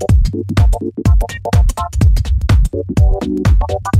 Thank you.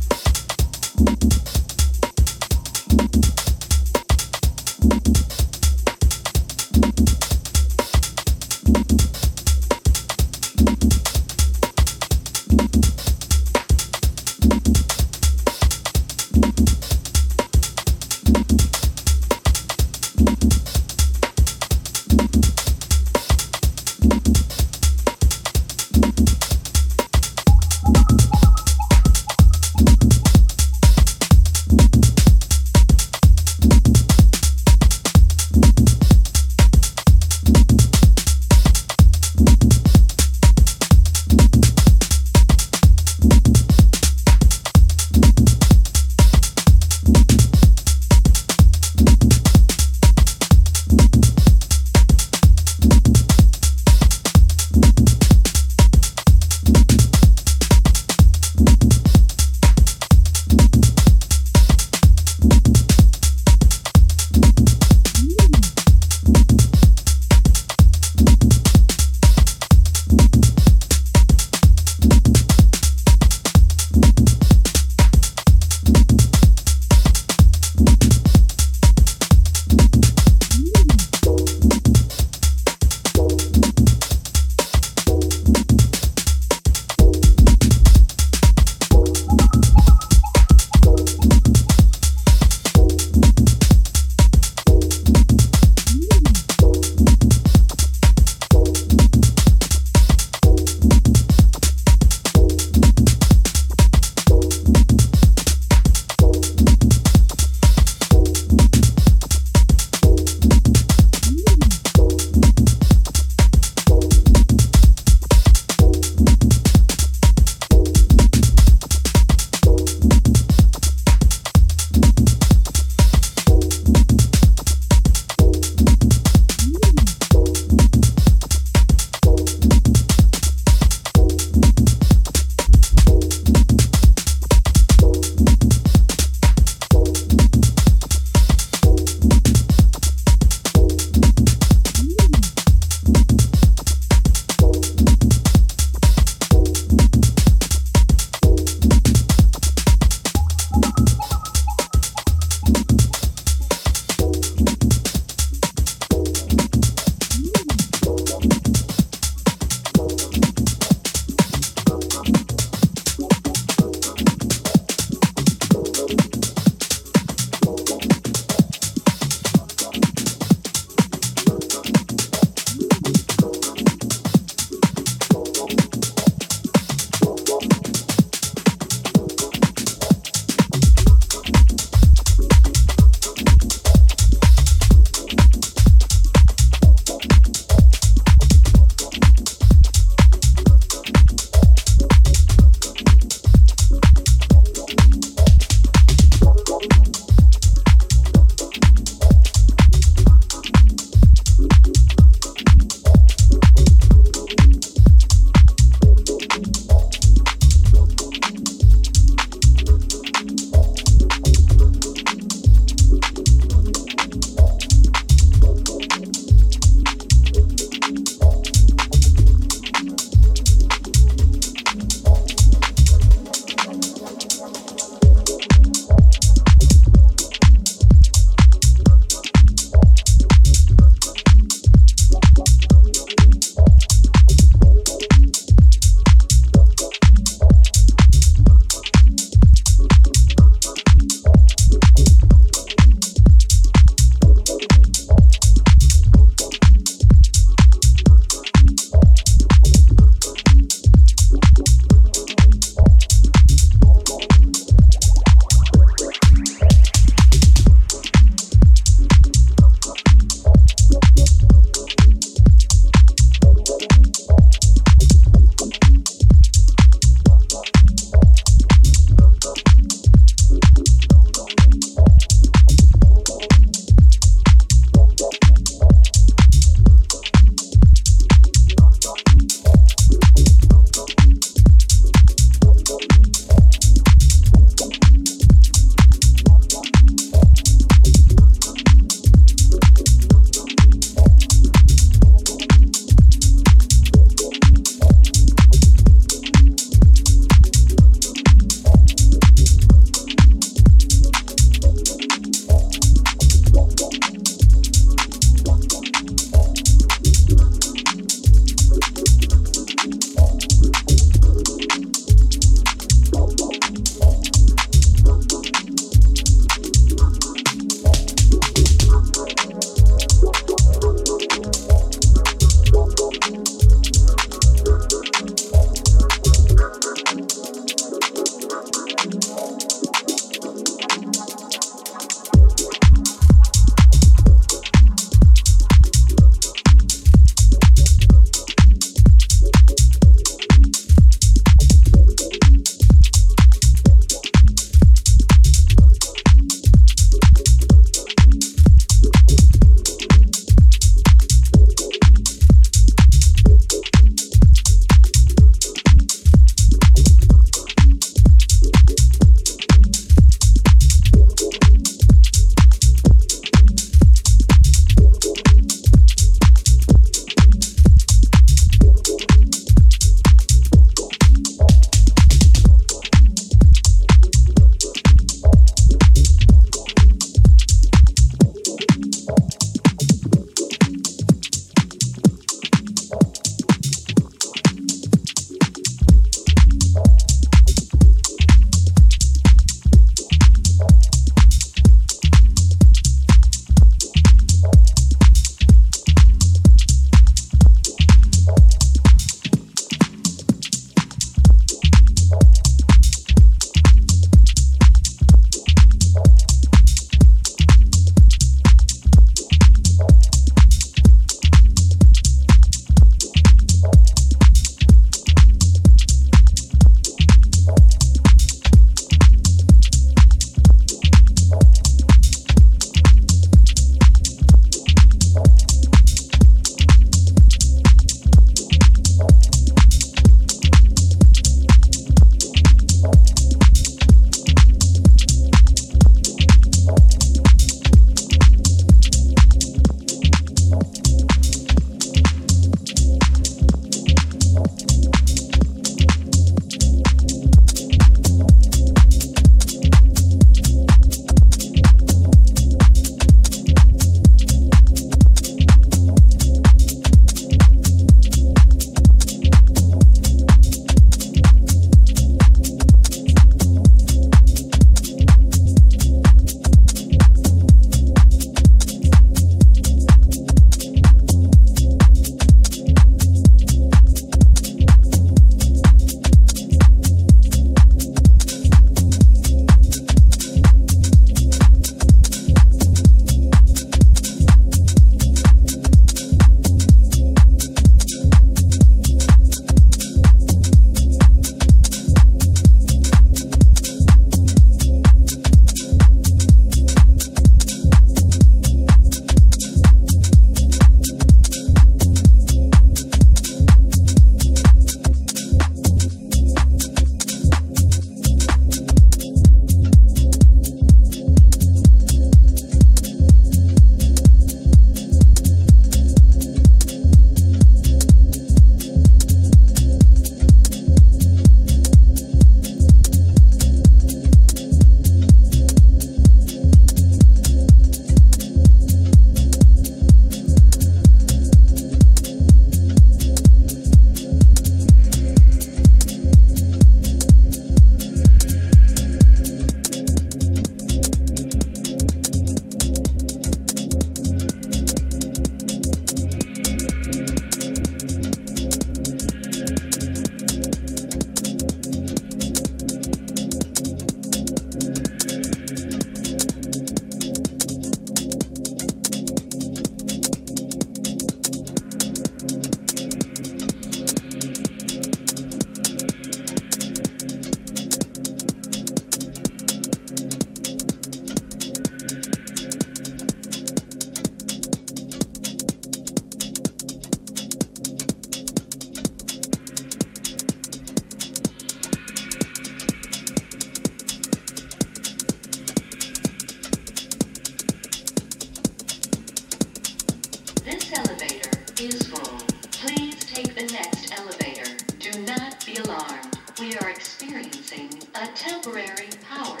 Is full. Please take the next elevator. Do not be alarmed. We are experiencing a temporary power.